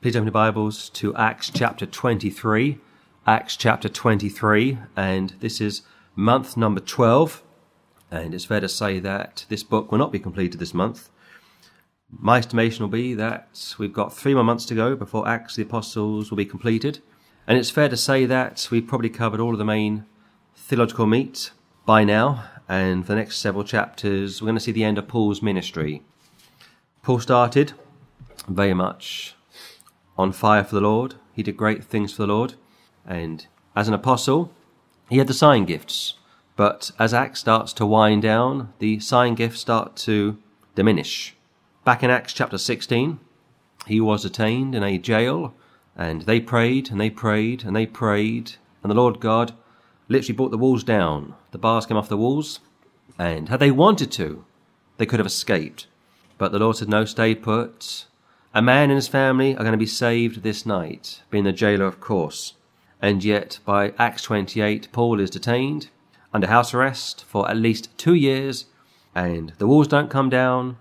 Please open your Bibles to Acts chapter 23. Acts chapter 23, and this is month number 12. And it's fair to say that this book will not be completed this month. My estimation will be that we've got three more months to go before Acts the Apostles will be completed. And it's fair to say that we've probably covered all of the main theological meat by now. And for the next several chapters, we're going to see the end of Paul's ministry. Paul started very much on fire for the Lord. He did great things for the Lord. And as an apostle, he had the sign gifts. But as Acts starts to wind down, the sign gifts start to diminish. Back in Acts chapter 16, he was detained in a jail, and they prayed and they prayed and they prayed, and the Lord God literally brought the walls down. The bars came off the walls, and had they wanted to, they could have escaped. But the Lord said, No, stay put. A man and his family are going to be saved this night, being the jailer, of course. And yet, by Acts 28, Paul is detained under house arrest for at least two years, and the walls don't come down.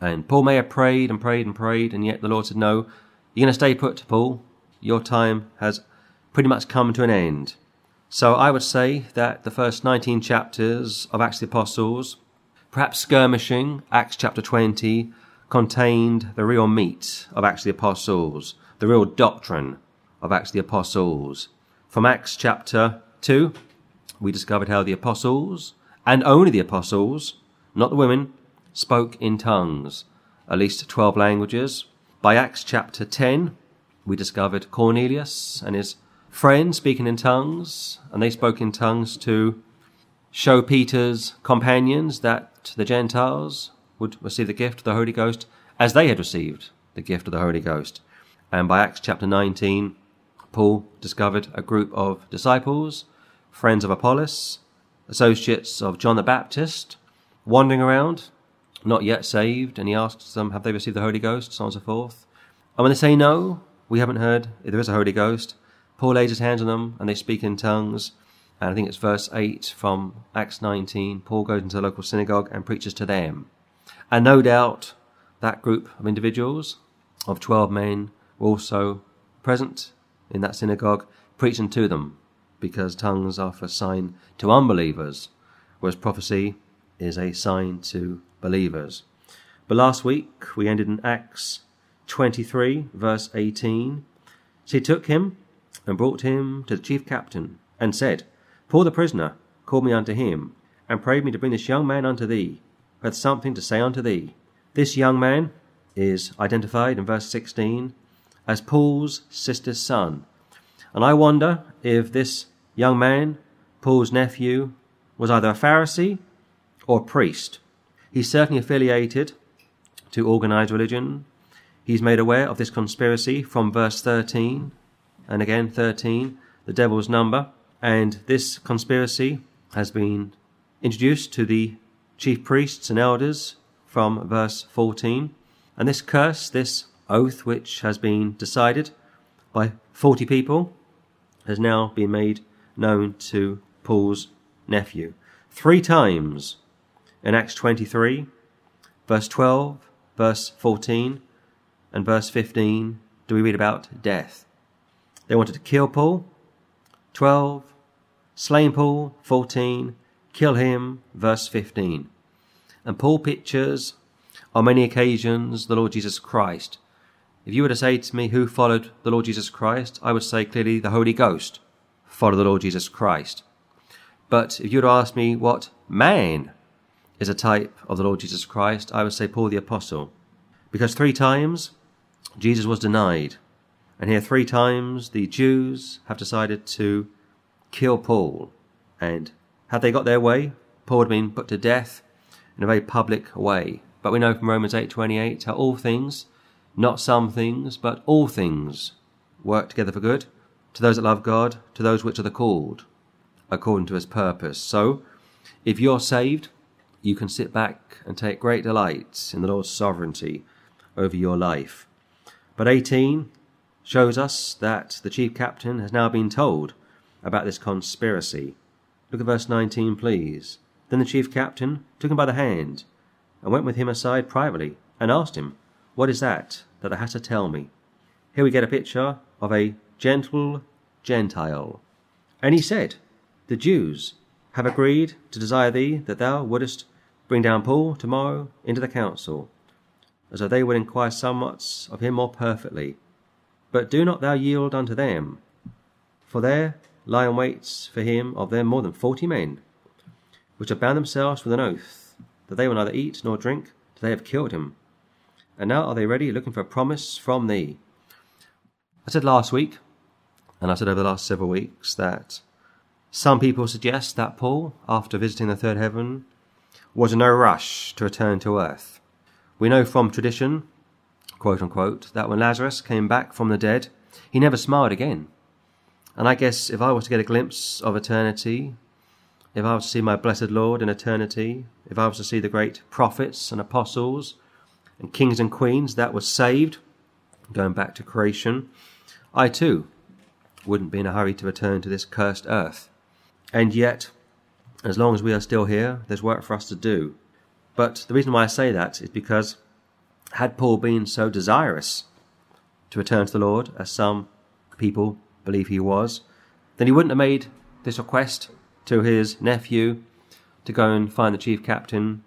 And Paul may have prayed and prayed and prayed, and yet the Lord said, No, you're going to stay put, Paul. Your time has pretty much come to an end. So I would say that the first 19 chapters of Acts of the Apostles, perhaps skirmishing, Acts chapter 20, contained the real meat of Acts the Apostles, the real doctrine of Acts the Apostles. From Acts chapter 2, we discovered how the apostles, and only the apostles, not the women, spoke in tongues, at least 12 languages. By Acts chapter 10, we discovered Cornelius and his friends speaking in tongues, and they spoke in tongues to show Peter's companions that the Gentiles would receive the gift of the Holy Ghost as they had received the gift of the Holy Ghost. And by Acts chapter 19, Paul discovered a group of disciples, friends of Apollos, associates of John the Baptist, wandering around, not yet saved, and he asks them, Have they received the Holy Ghost? so on and so forth. And when they say no, we haven't heard if there is a Holy Ghost, Paul lays his hands on them and they speak in tongues. And I think it's verse 8 from Acts 19. Paul goes into the local synagogue and preaches to them. And no doubt that group of individuals, of 12 men, were also present in that synagogue, preaching to them, because tongues are for sign to unbelievers, whereas prophecy is a sign to believers. But last week we ended in Acts 23, verse 18. So he took him and brought him to the chief captain, and said, Paul the prisoner called me unto him, and prayed me to bring this young man unto thee hath something to say unto thee. This young man is identified in verse 16 as Paul's sister's son. And I wonder if this young man, Paul's nephew, was either a Pharisee or a priest. He's certainly affiliated to organized religion. He's made aware of this conspiracy from verse 13, and again 13, the devil's number. And this conspiracy has been introduced to the chief priests and elders from verse 14. And this curse, this oath which has been decided by 40 people, has now been made known to Paul's nephew. Three times in Acts 23, verse 12, verse 14, and verse 15 do we read about death. They wanted to kill Paul, 12, slain Paul, 14, kill him, verse 15. And Paul pictures on many occasions the Lord Jesus Christ. If you were to say to me who followed the Lord Jesus Christ, I would say clearly the Holy Ghost followed the Lord Jesus Christ. But if you were to ask me what man is a type of the Lord Jesus Christ, I would say Paul the Apostle. Because three times Jesus was denied. And here three times the Jews have decided to kill Paul. And had they got their way, Paul would have been put to death in a very public way. But we know from Romans 8:28 how all things, not some things, but all things work together for good to those that love God, to those which are the called according to his purpose. So, if you're saved, you can sit back and take great delight in the Lord's sovereignty over your life. But 18 shows us that the chief captain has now been told about this conspiracy Look at verse 19, please. Then the chief captain took him by the hand, and went with him aside privately, and asked him, What is that that thou hast to tell me? here we get a picture of a gentle Gentile. And he said, The Jews have agreed to desire thee that thou wouldest bring down Paul tomorrow into the council, as though they would inquire somewhat of him more perfectly. But do not thou yield unto them, for there lie in waits for him of them more than forty men, which have bound themselves with an oath that they will neither eat nor drink till they have killed him. And now are they ready, looking for a promise from thee. I said last week, and I said over the last several weeks, that some people suggest that Paul, after visiting the third heaven, was in no rush to return to earth. We know from tradition, quote unquote, that when Lazarus came back from the dead, he never smiled again. And I guess if I was to get a glimpse of eternity, if I was to see my blessed Lord in eternity, if I was to see the great prophets and apostles and kings and queens that were saved, going back to creation, I too wouldn't be in a hurry to return to this cursed earth. And yet, as long as we are still here, there's work for us to do. But the reason why I say that is because had Paul been so desirous to return to the Lord, as some people believe he was, then he wouldn't have made this request to his nephew to go and find the chief captain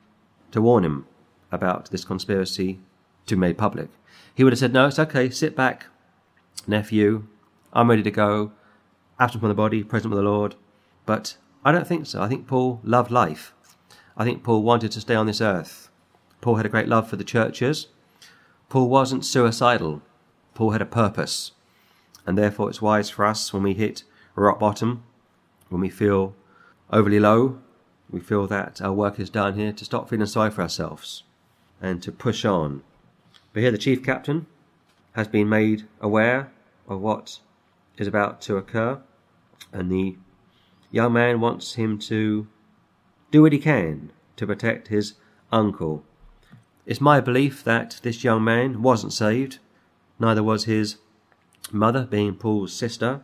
to warn him about this conspiracy to be made public. He would have said, No, it's okay, sit back, nephew, I'm ready to go, absent from the body, present with the Lord. But I don't think so. I think Paul loved life. I think Paul wanted to stay on this earth. Paul had a great love for the churches. Paul wasn't suicidal. Paul had a purpose. And therefore, it's wise for us when we hit rock bottom, when we feel overly low, we feel that our work is done here, to stop feeling sorry for ourselves and to push on. But here, the chief captain has been made aware of what is about to occur, and the young man wants him to do what he can to protect his uncle. It's my belief that this young man wasn't saved, neither was his mother, being Paul's sister.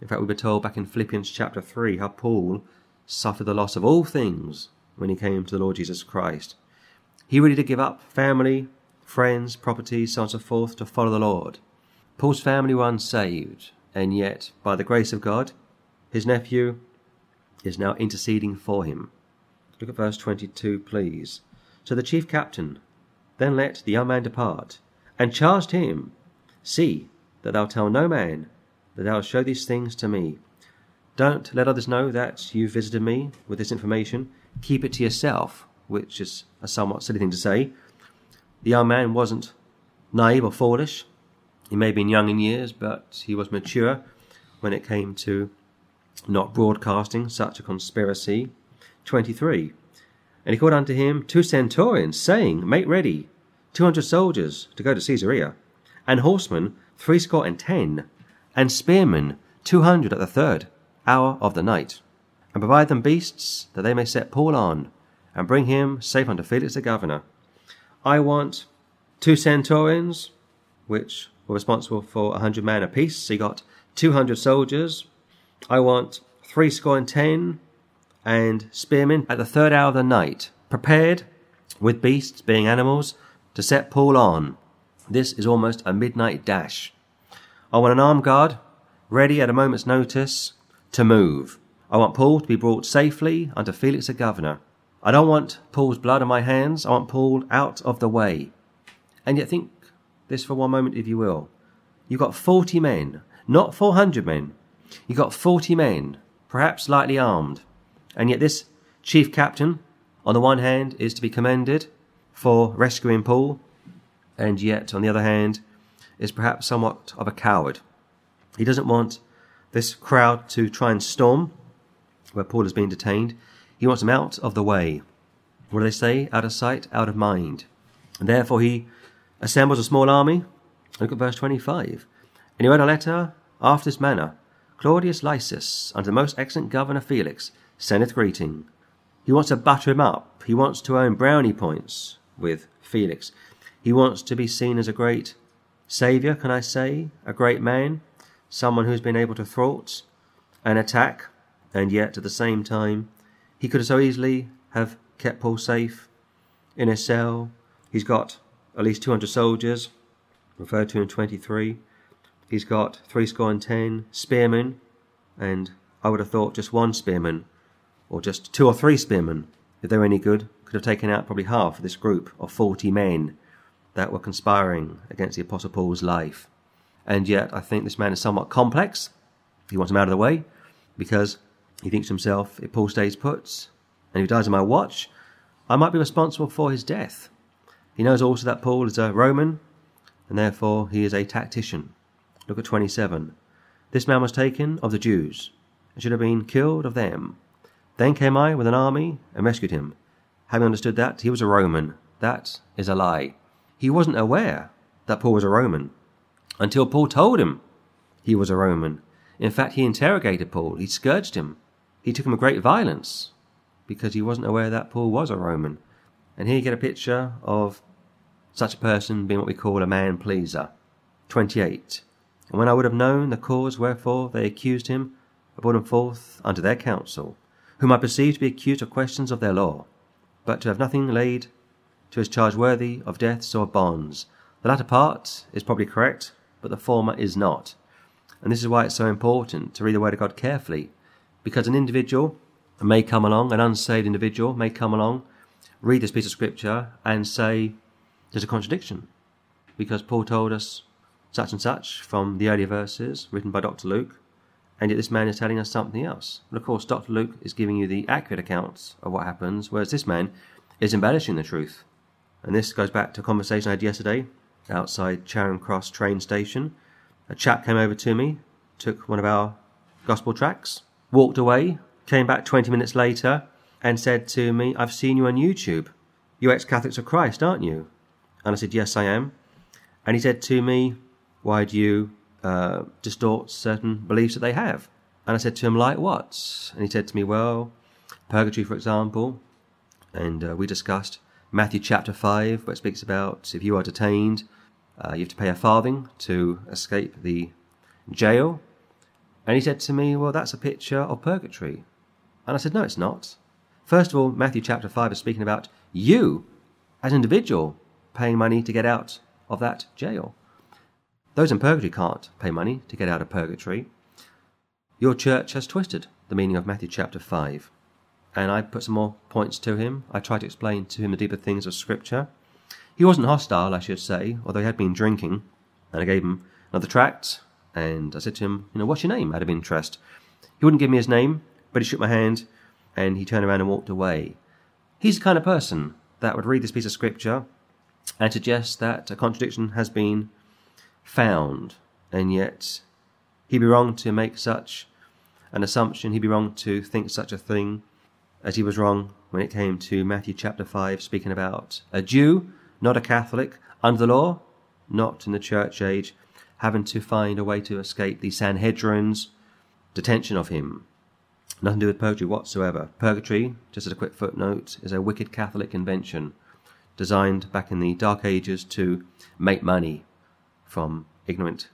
In fact, we were told back in Philippians chapter 3 how Paul suffered the loss of all things when he came to the Lord Jesus Christ. He ready to give up family, friends, property, so on and so forth to follow the Lord. Paul's family were unsaved, and yet, by the grace of God, his nephew is now interceding for him. Look at verse 22, please. So the chief captain then let the young man depart, and charged him, See that thou tell no man that thou show these things to me. Don't let others know that you visited me with this information. Keep it to yourself, which is a somewhat silly thing to say. The young man wasn't naive or foolish. He may have been young in years, but he was mature when it came to not broadcasting such a conspiracy. 23. And he called unto him two centurions, saying, Make ready two hundred soldiers to go to Caesarea, and horsemen threescore and ten, and spearmen two hundred at the third hour of the night, and provide them beasts that they may set Paul on, and bring him safe unto Felix the governor. I want two centurions, which were responsible for a hundred men apiece. So you got two hundred soldiers I want three score and ten and spearmen at the third hour of the night, prepared with beasts, being animals, to set Paul on. This is almost a midnight dash. I want an armed guard, ready at a moment's notice to move. I want Paul to be brought safely unto Felix the governor. I don't want Paul's blood on my hands. I want Paul out of the way. And yet think this for one moment, if you will. You've got 40 men, not 400 men, You've got 40 men, perhaps lightly armed, and yet this chief captain, on the one hand, is to be commended for rescuing Paul, and yet, on the other hand, is perhaps somewhat of a coward. He doesn't want this crowd to try and storm where Paul is being detained. He wants them out of the way. What do they say? Out of sight, out of mind. And therefore he assembles a small army. Look at verse 25. And he wrote a letter after this manner Claudius Lysias, unto the most excellent governor Felix, sendeth greeting. He wants to butter him up. He wants to earn brownie points with Felix. He wants to be seen as a great saviour, can I say? A great man? Someone who's been able to thwart an attack, and yet at the same time, he could so easily have kept Paul safe in a cell. He's got at least 200 soldiers referred to in 23. He's got three score and ten spearmen, and I would have thought just one spearman, or just two or three spearmen, if they were any good, could have taken out probably half of this group of 40 men that were conspiring against the Apostle Paul's life. And yet, I think this man is somewhat complex. He wants him out of the way because he thinks to himself, if Paul stays put and he dies on my watch, I might be responsible for his death. He knows also that Paul is a Roman and therefore he is a tactician. Look at 27. This man was taken of the Jews and should have been killed of them. Then came I with an army and rescued him. Having understood that he was a Roman, that is a lie. He wasn't aware that Paul was a Roman until Paul told him he was a Roman. In fact, he interrogated Paul, he scourged him, he took him with great violence because he wasn't aware that Paul was a Roman. And here you get a picture of such a person being what we call a man pleaser. 28. And when I would have known the cause wherefore they accused him, I brought him forth unto their council, whom I perceived to be accused of questions of their law, but to have nothing laid to his charge worthy of deaths or bonds. The latter part is probably correct, but the former is not. And this is why it's so important to read the Word of God carefully, because an individual may come along, an unsaved individual may come along, read this piece of Scripture, and say, there's a contradiction. Because Paul told us such and such from the earlier verses written by Dr. Luke, and yet this man is telling us something else. And of course, Dr. Luke is giving you the accurate accounts of what happens, whereas this man is embellishing the truth. And this goes back to a conversation I had yesterday outside Charing Cross train station. A chap came over to me, took one of our gospel tracks, walked away, came back 20 minutes later, and said to me, I've seen you on YouTube. You're ex Catholics of Christ, aren't you? And I said, Yes, I am. And he said to me, Why do you uh, distort certain beliefs that they have? And I said to him, Like what? And he said to me, Well, purgatory, for example. And uh, we discussed Matthew chapter 5, where it speaks about if you are detained, uh, you have to pay a farthing to escape the jail. And he said to me, Well, that's a picture of purgatory. And I said, No, it's not. First of all, Matthew chapter 5 is speaking about you as an individual paying money to get out of that jail. Those in purgatory can't pay money to get out of purgatory. Your church has twisted the meaning of Matthew chapter 5 and I put some more points to him. I tried to explain to him the deeper things of Scripture. He wasn't hostile, I should say, although he had been drinking, and I gave him another tract, and I said to him, you know, what's your name, out of interest? He wouldn't give me his name, but he shook my hand, and he turned around and walked away. He's the kind of person that would read this piece of Scripture and suggest that a contradiction has been found, and yet he'd be wrong to make such an assumption, he'd be wrong to think such a thing as he was wrong when it came to Matthew chapter 5, speaking about a Jew, not a Catholic, under the law, not in the church age, having to find a way to escape the Sanhedrin's detention of him. Nothing to do with purgatory whatsoever. Purgatory, just as a quick footnote, is a wicked Catholic invention designed back in the Dark Ages to make money from ignorant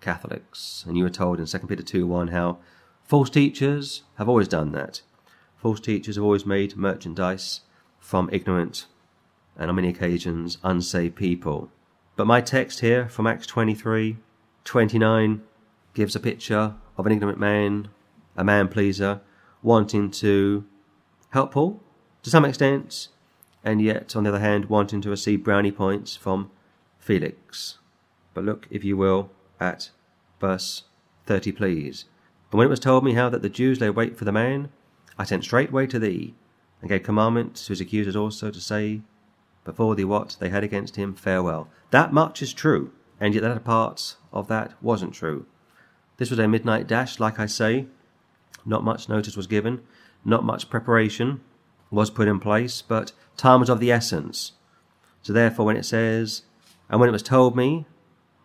Catholics. And you were told in 2 Peter 2 1 how false teachers have always done that. False teachers have always made merchandise from ignorant and on many occasions unsaved people. But my text here from Acts 23 29 gives a picture of an ignorant man, a man pleaser, wanting to help Paul to some extent, and yet, on the other hand, wanting to receive brownie points from Felix. But look, if you will, at verse 30, please. And when it was told me how that the Jews lay wait for the man, I sent straightway to thee, and gave commandment to his accusers also to say before thee what they had against him, farewell. That much is true, and yet that part of that wasn't true. This was a midnight dash, like I say. Not much notice was given, not much preparation was put in place, but time was of the essence. So therefore, when it says, and when it was told me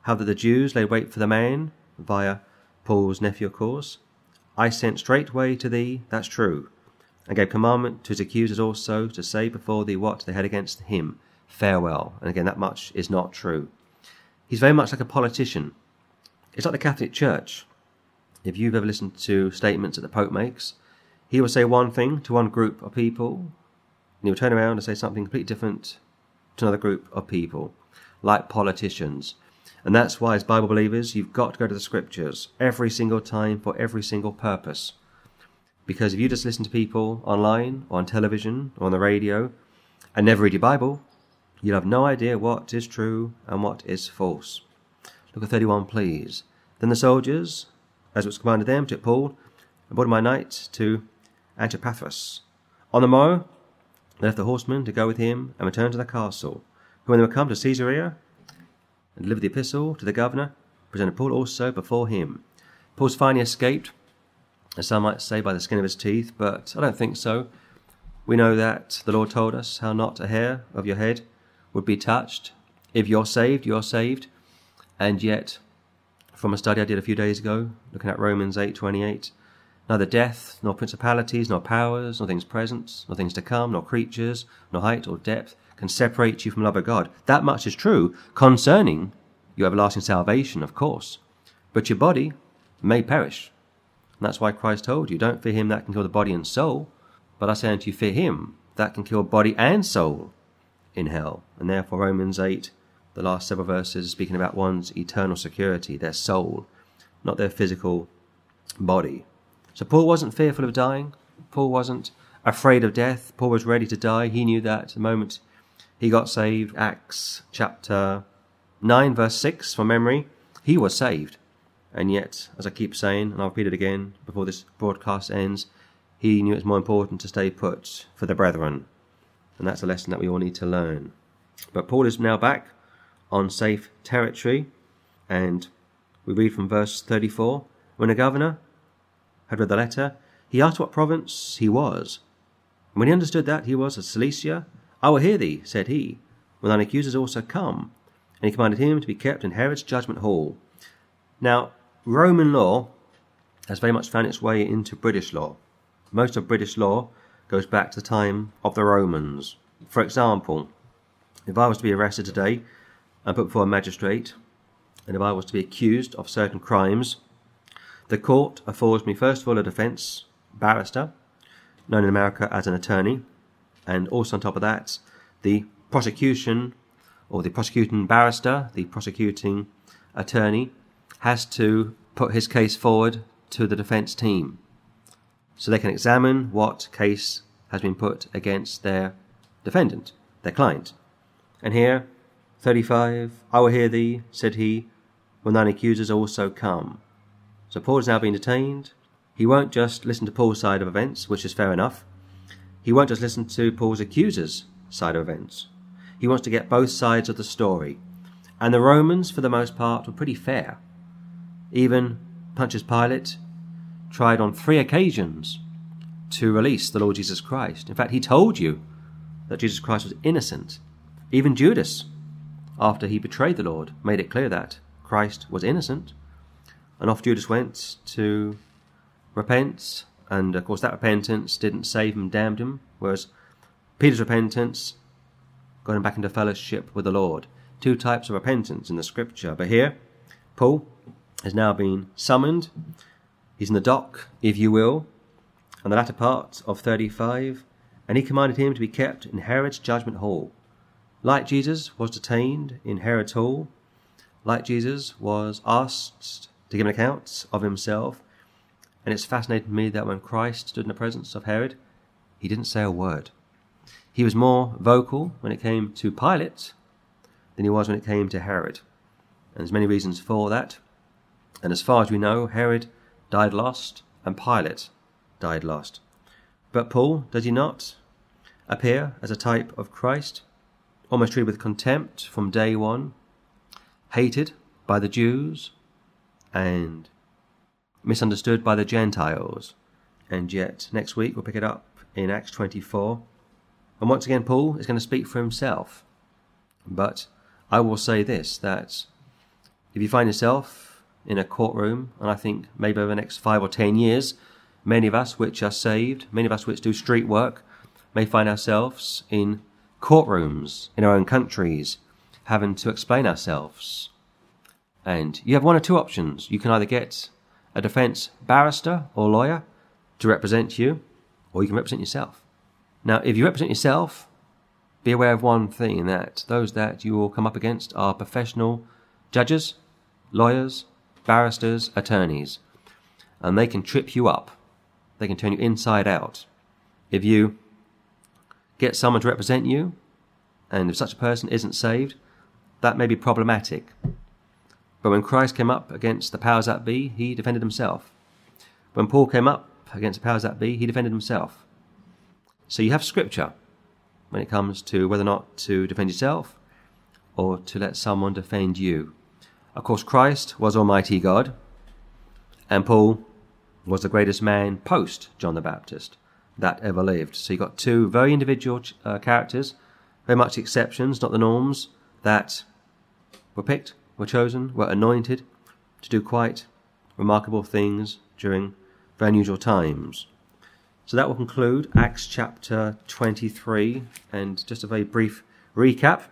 how that the Jews laid wait for the man, via Paul's nephew, of course, I sent straightway to thee, that's true, and gave commandment to his accusers also to say before thee what they had against him. Farewell. And again, that much is not true. He's very much like a politician. It's like the Catholic Church. If you've ever listened to statements that the Pope makes, he will say one thing to one group of people, and he will turn around and say something completely different to another group of people, like politicians. And that's why, as Bible believers, you've got to go to the scriptures every single time for every single purpose. Because if you just listen to people online, or on television, or on the radio, and never read your Bible, you'll have no idea what is true and what is false. Look at 31, please. Then the soldiers, as it was commanded them, took Paul and brought him by night to Antipatris. On the morrow, they left the horsemen to go with him and returned to the castle. When they were come to Caesarea and delivered the epistle to the governor, presented Paul also before him. Paul's finally escaped, as some might say, by the skin of his teeth, but I don't think so. We know that the Lord told us how not a hair of your head would be touched. If you're saved, you're saved. And yet, from a study I did a few days ago, looking at Romans 8:28, neither death, nor principalities, nor powers, nor things present, nor things to come, nor creatures, nor height or depth can separate you from the love of God. That much is true concerning your everlasting salvation, of course. But your body may perish. And that's why Christ told you, don't fear him that can kill the body and soul, but I say unto you, fear him that can kill body and soul in hell. And therefore, Romans 8, the last several verses, speaking about one's eternal security, their soul, not their physical body. So Paul wasn't fearful of dying. Paul wasn't afraid of death. Paul was ready to die. He knew that the moment he got saved, Acts chapter 9, verse 6 from memory, he was saved. And yet, as I keep saying, and I'll repeat it again before this broadcast ends, he knew it's more important to stay put for the brethren. And that's a lesson that we all need to learn. But Paul is now back on safe territory, and we read from verse 34 When the governor had read the letter, he asked what province he was. And when he understood that he was of Cilicia, I will hear thee, said he, when thine accusers also come. And he commanded him to be kept in Herod's judgment hall. Now, Roman law has very much found its way into British law. Most of British law goes back to the time of the Romans. For example, if I was to be arrested today and put before a magistrate, and if I was to be accused of certain crimes, the court affords me first of all a defence barrister, known in America as an attorney, and also on top of that, the prosecution or the prosecuting barrister, the prosecuting attorney, has to put his case forward to the defence team so they can examine what case has been put against their defendant, their client. And here, 35, I will hear thee, said he, when thine accusers also come. So Paul has now been detained. He won't just listen to Paul's side of events, which is fair enough. He won't just listen to Paul's accusers' side of events. He wants to get both sides of the story. And the Romans, for the most part, were pretty fair. Even Pontius Pilate tried on three occasions to release the Lord Jesus Christ. In fact, he told you that Jesus Christ was innocent. Even Judas, after he betrayed the Lord, made it clear that Christ was innocent. And off Judas went to repent, and of course, that repentance didn't save him, damned him, whereas Peter's repentance got him back into fellowship with the Lord. Two types of repentance in the scripture. But here, Paul has now been summoned He's in the dock, if you will, on the latter part of 35, and he commanded him to be kept in Herod's judgment hall. Like Jesus was detained in Herod's hall, like Jesus was asked to give an account of himself, and it's fascinating to me that when Christ stood in the presence of Herod, he didn't say a word. He was more vocal when it came to Pilate than he was when it came to Herod. And there's many reasons for that. And as far as we know, Herod died lost, and Pilate died lost. But Paul, does he not appear as a type of Christ, almost treated with contempt from day one, hated by the Jews, and misunderstood by the Gentiles? And yet, next week we'll pick it up in Acts 24. And once again, Paul is going to speak for himself. But I will say this that if you find yourself in a courtroom, and I think maybe over the next five or ten years, many of us which are saved, many of us which do street work, may find ourselves in courtrooms in our own countries, having to explain ourselves. And you have one or two options. You can either get a defense barrister or lawyer to represent you, or you can represent yourself. Now, if you represent yourself, be aware of one thing that those that you will come up against are professional judges, lawyers, barristers, attorneys, and they can trip you up. They can turn you inside out. If you get someone to represent you, and if such a person isn't saved, that may be problematic. But when Christ came up against the powers that be, he defended himself. When Paul came up against the powers that be, he defended himself. So you have scripture when it comes to whether or not to defend yourself or to let someone defend you. Of course, Christ was Almighty God, and Paul was the greatest man post John the Baptist that ever lived. So you've got two very individual uh, characters, very much exceptions, not the norms, that were picked, were chosen, were anointed to do quite remarkable things during very unusual times. So that will conclude Acts chapter 23, and just a very brief recap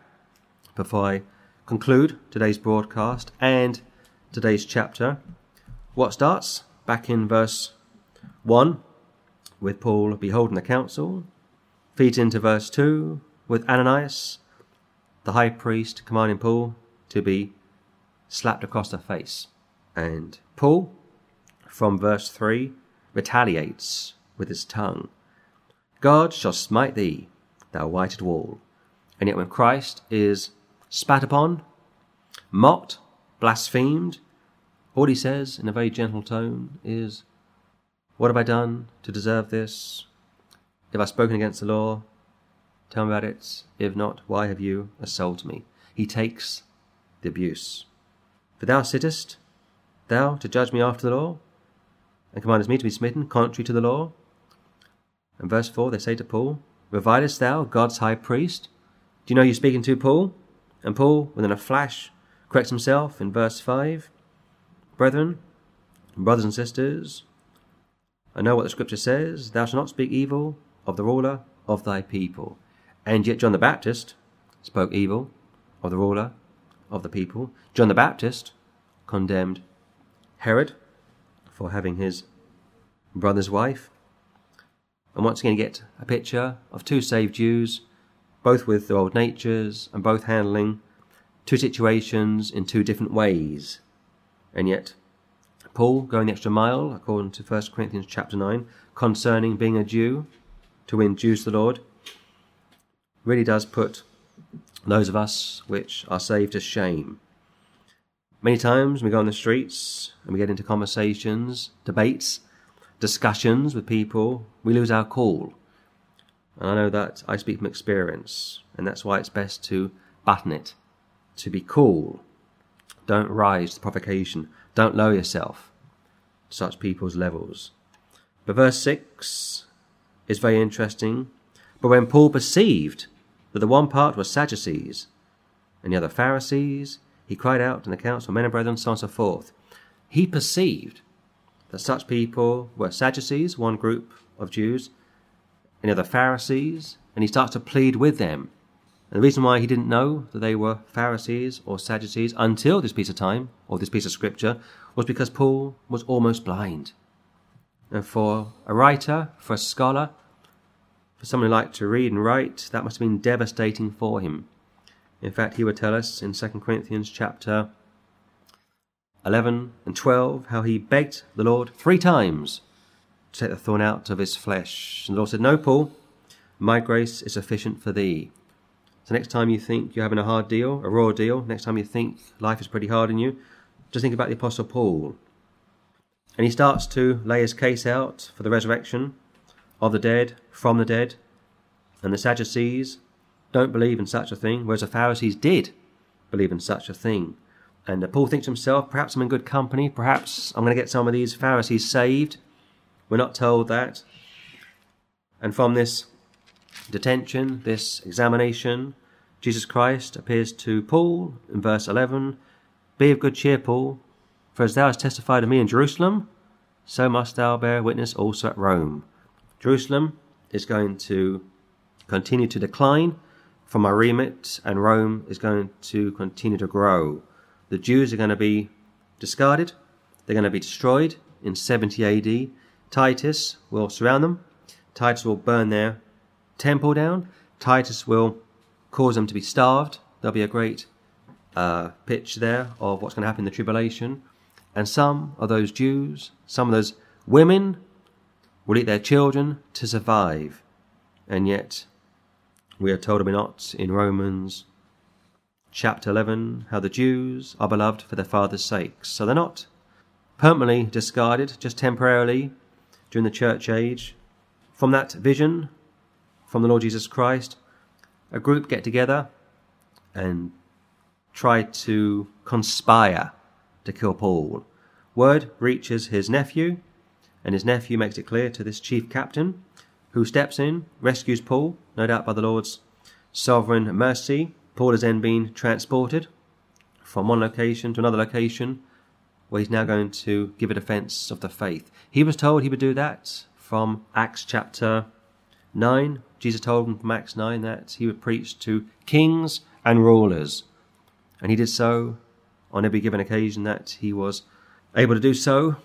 before I conclude today's broadcast and today's chapter. What starts back in verse 1 with Paul beholding the council, feeds into verse 2 with Ananias, the high priest, commanding Paul to be slapped across the face. And Paul, from verse 3, retaliates with his tongue God shall smite thee, thou whited wall. And yet, when Christ is spat upon, mocked, blasphemed, all he says in a very gentle tone is, What have I done to deserve this? If I've spoken against the law, tell me about it. If not, why have you assaulted me? He takes the abuse. For thou sittest, thou to judge me after the law? and commandest me to be smitten contrary to the law? And verse 4, they say to Paul, Revilest thou God's high priest? Do you know you're speaking to Paul? And Paul, within a flash, corrects himself in verse 5 Brethren, brothers and sisters, I know what the scripture says Thou shalt not speak evil of the ruler of thy people. And yet John the Baptist spoke evil of the ruler of the people. John the Baptist condemned Herod for having his brother's wife. And once again, get a picture of two saved Jews, both with their old natures and both handling two situations in two different ways. And yet, Paul going the extra mile, according to 1 Corinthians chapter 9, concerning being a Jew, to win Jews to the Lord, really does put those of us which are saved to shame. Many times we go on the streets and we get into conversations, debates, discussions with people, we lose our cool. And I know that I speak from experience, and that's why it's best to button it, to be cool. Don't rise to provocation, don't lower yourself to such people's levels. But verse 6 is very interesting. But when Paul perceived that the one part were Sadducees, and the other Pharisees, he cried out in the council, men and brethren, so on and so forth. He perceived that such people were Sadducees, one group of Jews, and the other Pharisees, and he starts to plead with them. And the reason why he didn't know that they were Pharisees or Sadducees until this piece of time, or this piece of scripture, was because Paul was almost blind. And for a writer, for a scholar, for someone who liked to read and write, that must have been devastating for him. In fact, he would tell us in 2 Corinthians chapter 11 and 12 how he begged the Lord three times to take the thorn out of his flesh. And the Lord said, No, Paul, my grace is sufficient for thee. So next time you think you're having a hard deal, a raw deal, next time you think life is pretty hard on you, just think about the Apostle Paul. And he starts to lay his case out for the resurrection of the dead, from the dead, and the Sadducees don't believe in such a thing, whereas the Pharisees did believe in such a thing. And uh, Paul thinks to himself, perhaps I'm in good company, perhaps I'm going to get some of these Pharisees saved. We're not told that. And from this detention, this examination, Jesus Christ appears to Paul in verse 11 Be of good cheer, Paul, for as thou hast testified of me in Jerusalem, so must thou bear witness also at Rome. Jerusalem is going to continue to decline, from my remit, and Rome is going to continue to grow. The Jews are going to be discarded, they're going to be destroyed in 70 AD. Titus will surround them, Titus will burn their temple down, Titus will cause them to be starved. There'll be a great uh, pitch there of what's going to happen in the tribulation. And some of those Jews, some of those women will eat their children to survive. And yet, we are told, we not, in Romans chapter 11, how the Jews are beloved for their father's sakes. So they're not permanently discarded, just temporarily during the church age. From that vision from the Lord Jesus Christ, a group get together and try to conspire to kill Paul. Word reaches his nephew, and his nephew makes it clear to this chief captain, who steps in, rescues Paul, no doubt by the Lord's sovereign mercy. Paul has then been transported from one location to another location, where he's now going to give a defense of the faith. He was told he would do that from Acts chapter 9. Jesus told him from Acts 9 that he would preach to kings and rulers. And he did so on every given occasion that he was able to do so.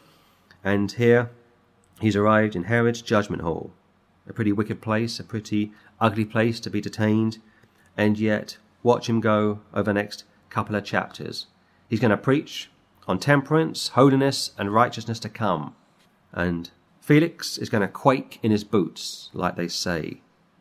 And here he's arrived in Herod's judgment hall, a pretty wicked place, a pretty ugly place to be detained. And yet, watch him go over the next couple of chapters. He's going to preach on temperance, holiness, and righteousness to come. And Felix is going to quake in his boots, like they say.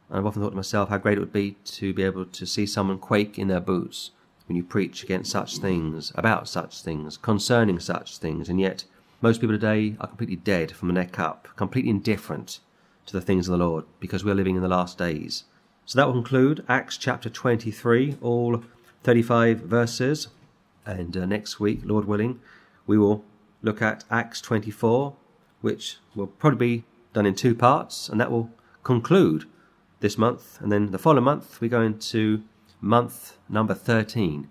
And I've often thought to myself how great it would be to be able to see someone quake in their boots when you preach against such things, about such things, concerning such things, and yet most people today are completely dead from the neck up, completely indifferent to the things of the Lord, because we're living in the last days. So that will conclude Acts chapter 23, all 35 verses. And uh, next week, Lord willing, we will look at Acts 24, which will probably be done in two parts, and that will conclude this month. And then the following month, we go into month number 13.